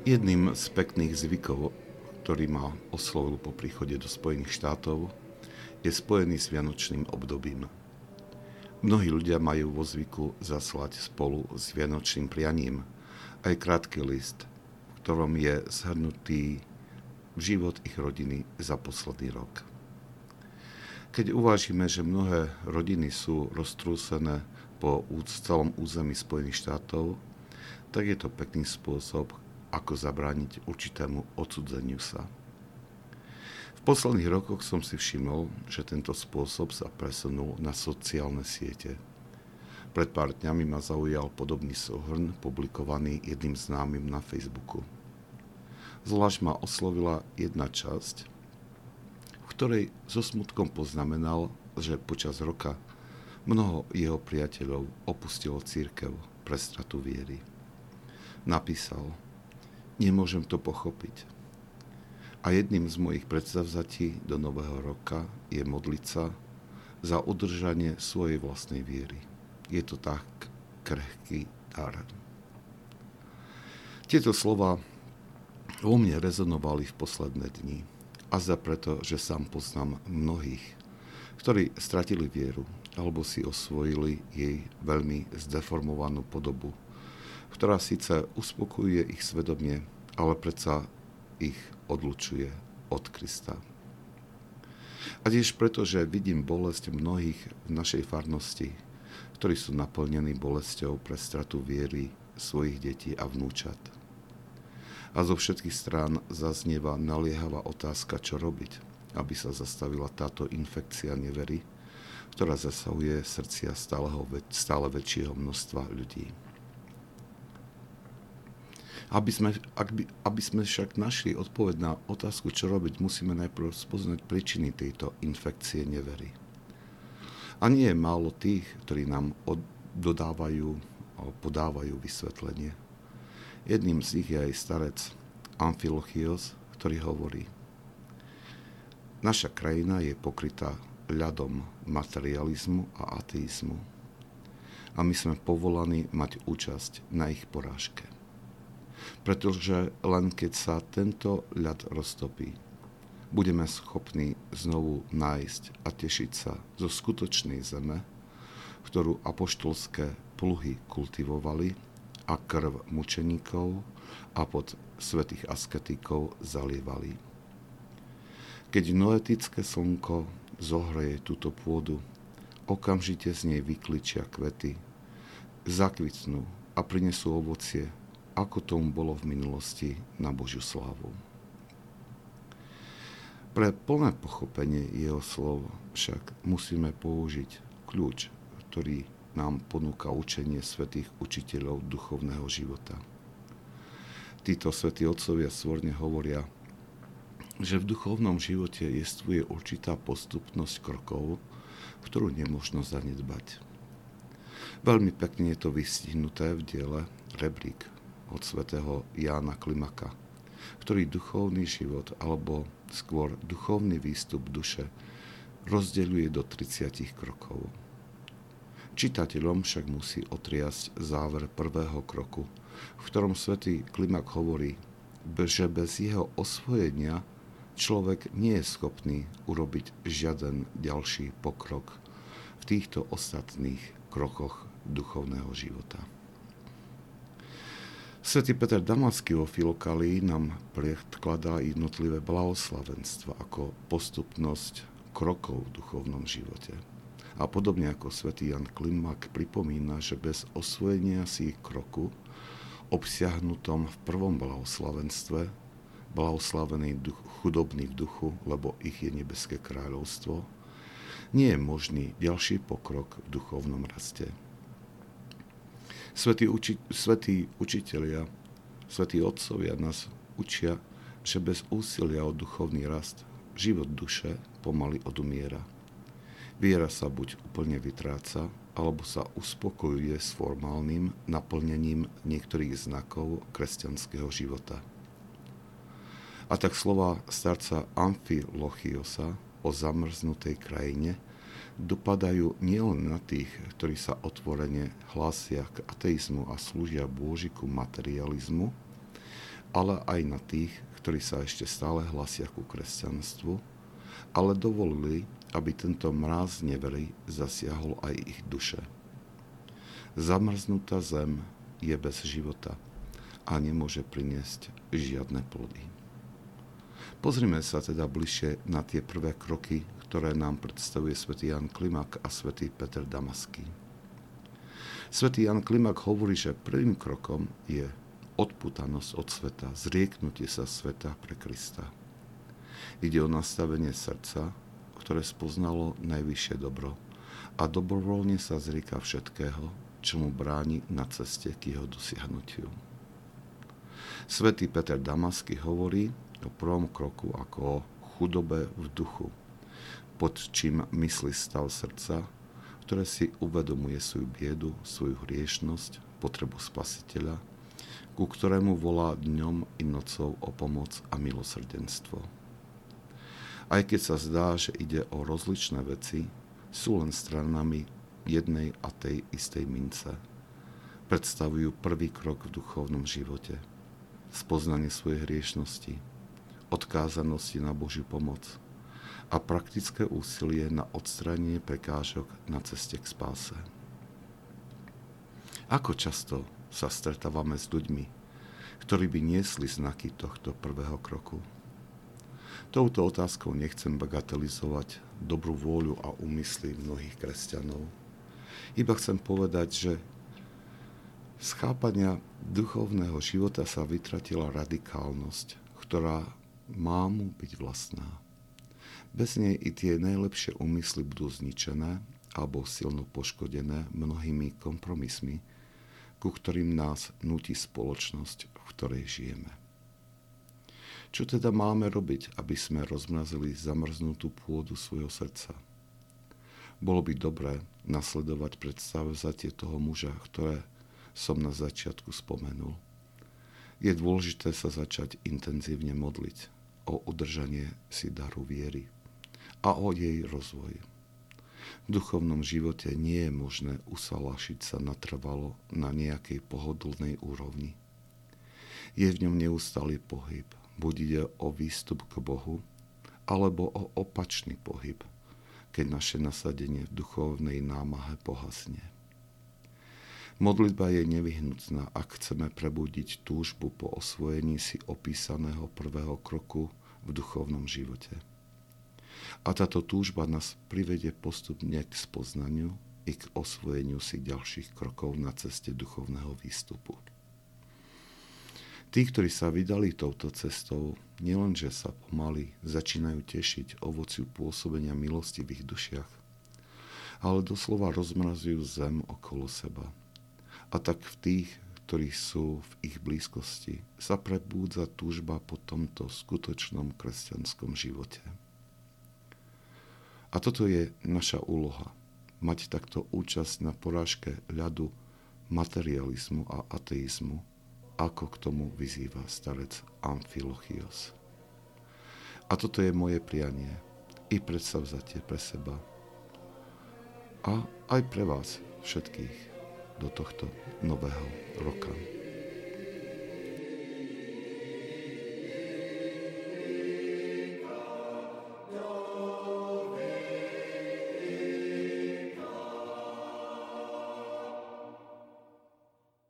Jedným z pekných zvykov, ktorý ma oslovil po príchode do Spojených štátov, je spojený s vianočným obdobím. Mnohí ľudia majú vo zvyku zaslať spolu s vianočným prianím aj krátky list, v ktorom je zhrnutý život ich rodiny za posledný rok. Keď uvážime, že mnohé rodiny sú roztrúsené po celom území Spojených štátov, tak je to pekný spôsob, ako zabrániť určitému odsudzeniu sa. V posledných rokoch som si všimol, že tento spôsob sa presunul na sociálne siete. Pred pár dňami ma zaujal podobný souhrn, publikovaný jedným známym na Facebooku. Zvlášť ma oslovila jedna časť, ktorej so smutkom poznamenal, že počas roka mnoho jeho priateľov opustilo církev pre stratu viery. Napísal, nemôžem to pochopiť. A jedným z mojich predstavzatí do nového roka je modliť sa za udržanie svojej vlastnej viery. Je to tak krehký dar. Tieto slova vo mne rezonovali v posledné dni a za preto, že sám poznám mnohých, ktorí stratili vieru alebo si osvojili jej veľmi zdeformovanú podobu, ktorá síce uspokojuje ich svedomie, ale predsa ich odlučuje od Krista. A tiež preto, že vidím bolesť mnohých v našej farnosti, ktorí sú naplnení bolesťou pre stratu viery svojich detí a vnúčat a zo všetkých strán zaznieva naliehavá otázka, čo robiť, aby sa zastavila táto infekcia nevery, ktorá zasahuje srdcia stále väčšieho množstva ľudí. Aby sme, ak by, aby sme však našli odpoveď na otázku, čo robiť, musíme najprv spoznať príčiny tejto infekcie nevery. A nie je málo tých, ktorí nám od, dodávajú podávajú vysvetlenie. Jedným z nich je aj starec Amfilochios, ktorý hovorí Naša krajina je pokrytá ľadom materializmu a ateizmu a my sme povolaní mať účasť na ich porážke. Pretože len keď sa tento ľad roztopí, budeme schopní znovu nájsť a tešiť sa zo skutočnej zeme, ktorú apoštolské pluhy kultivovali a krv mučeníkov a pod svetých asketikov zalievali. Keď noetické slnko zohreje túto pôdu, okamžite z nej vykličia kvety, zakvitnú a prinesú ovocie, ako tomu bolo v minulosti na Božiu slávu. Pre plné pochopenie jeho slov však musíme použiť kľúč, ktorý nám ponúka učenie svetých učiteľov duchovného života. Títo svätí otcovia svorne hovoria, že v duchovnom živote jestvuje určitá postupnosť krokov, ktorú nemožno zanedbať. Veľmi pekne je to vystihnuté v diele Rebrík od svätého Jána Klimaka, ktorý duchovný život, alebo skôr duchovný výstup duše, rozdeľuje do 30 krokov. Čitateľom však musí otriasť záver prvého kroku, v ktorom svätý Klimak hovorí, že bez jeho osvojenia človek nie je schopný urobiť žiaden ďalší pokrok v týchto ostatných krokoch duchovného života. Svetý Peter Damaský vo Filokalii nám predkladá jednotlivé blahoslavenstva ako postupnosť krokov v duchovnom živote. A podobne ako svätý Jan Klimak pripomína, že bez osvojenia si kroku, obsiahnutom v prvom blahoslavenstve, blahoslavený duch, chudobný v duchu, lebo ich je nebeské kráľovstvo, nie je možný ďalší pokrok v duchovnom raste. Svetí, uči, svetí učitelia, svetí otcovia nás učia, že bez úsilia o duchovný rast život duše pomaly odumiera. Viera sa buď úplne vytráca, alebo sa uspokojuje s formálnym naplnením niektorých znakov kresťanského života. A tak slova starca Amfilochiosa o zamrznutej krajine dopadajú nielen na tých, ktorí sa otvorene hlásia k ateizmu a slúžia bôžiku materializmu, ale aj na tých, ktorí sa ešte stále hlasia ku kresťanstvu, ale dovolili, aby tento mráz nevery zasiahol aj ich duše. Zamrznutá zem je bez života a nemôže priniesť žiadne plody. Pozrime sa teda bližšie na tie prvé kroky, ktoré nám predstavuje svätý Jan Klimak a svätý Peter Damaský. Svetý Jan Klimak hovorí, že prvým krokom je odputanosť od sveta, zrieknutie sa sveta pre Krista. Ide o nastavenie srdca, ktoré spoznalo najvyššie dobro a dobrovoľne sa zrieka všetkého, čo mu bráni na ceste k jeho dosiahnutiu. Svetý Peter Damasky hovorí o prvom kroku ako o chudobe v duchu, pod čím myslí stav srdca, ktoré si uvedomuje svoju biedu, svoju hriešnosť, potrebu spasiteľa ku ktorému volá dňom i nocou o pomoc a milosrdenstvo. Aj keď sa zdá, že ide o rozličné veci, sú len stranami jednej a tej istej mince. Predstavujú prvý krok v duchovnom živote. Spoznanie svojej hriešnosti, odkázanosti na Božiu pomoc a praktické úsilie na odstránenie prekážok na ceste k spáse. Ako často sa stretávame s ľuďmi, ktorí by niesli znaky tohto prvého kroku. Touto otázkou nechcem bagatelizovať dobrú vôľu a úmysly mnohých kresťanov. Iba chcem povedať, že z chápania duchovného života sa vytratila radikálnosť, ktorá má mu byť vlastná. Bez nej i tie najlepšie úmysly budú zničené alebo silno poškodené mnohými kompromismi, ku ktorým nás nutí spoločnosť, v ktorej žijeme. Čo teda máme robiť, aby sme rozmrazili zamrznutú pôdu svojho srdca? Bolo by dobré nasledovať predstavzatie toho muža, ktoré som na začiatku spomenul. Je dôležité sa začať intenzívne modliť o udržanie si daru viery a o jej rozvoj. V duchovnom živote nie je možné usalašiť sa natrvalo na nejakej pohodlnej úrovni. Je v ňom neustály pohyb, buď ide o výstup k Bohu, alebo o opačný pohyb, keď naše nasadenie v duchovnej námahe pohasne. Modlitba je nevyhnutná, ak chceme prebudiť túžbu po osvojení si opísaného prvého kroku v duchovnom živote. A táto túžba nás privedie postupne k spoznaniu i k osvojeniu si ďalších krokov na ceste duchovného výstupu. Tí, ktorí sa vydali touto cestou, nielenže sa pomaly začínajú tešiť ovociu pôsobenia milosti v ich dušiach, ale doslova rozmrazujú zem okolo seba. A tak v tých, ktorí sú v ich blízkosti, sa prebúdza túžba po tomto skutočnom kresťanskom živote. A toto je naša úloha. Mať takto účasť na porážke ľadu materializmu a ateizmu, ako k tomu vyzýva starec Amfilochios. A toto je moje prianie i predsavzatie pre seba a aj pre vás všetkých do tohto nového roka.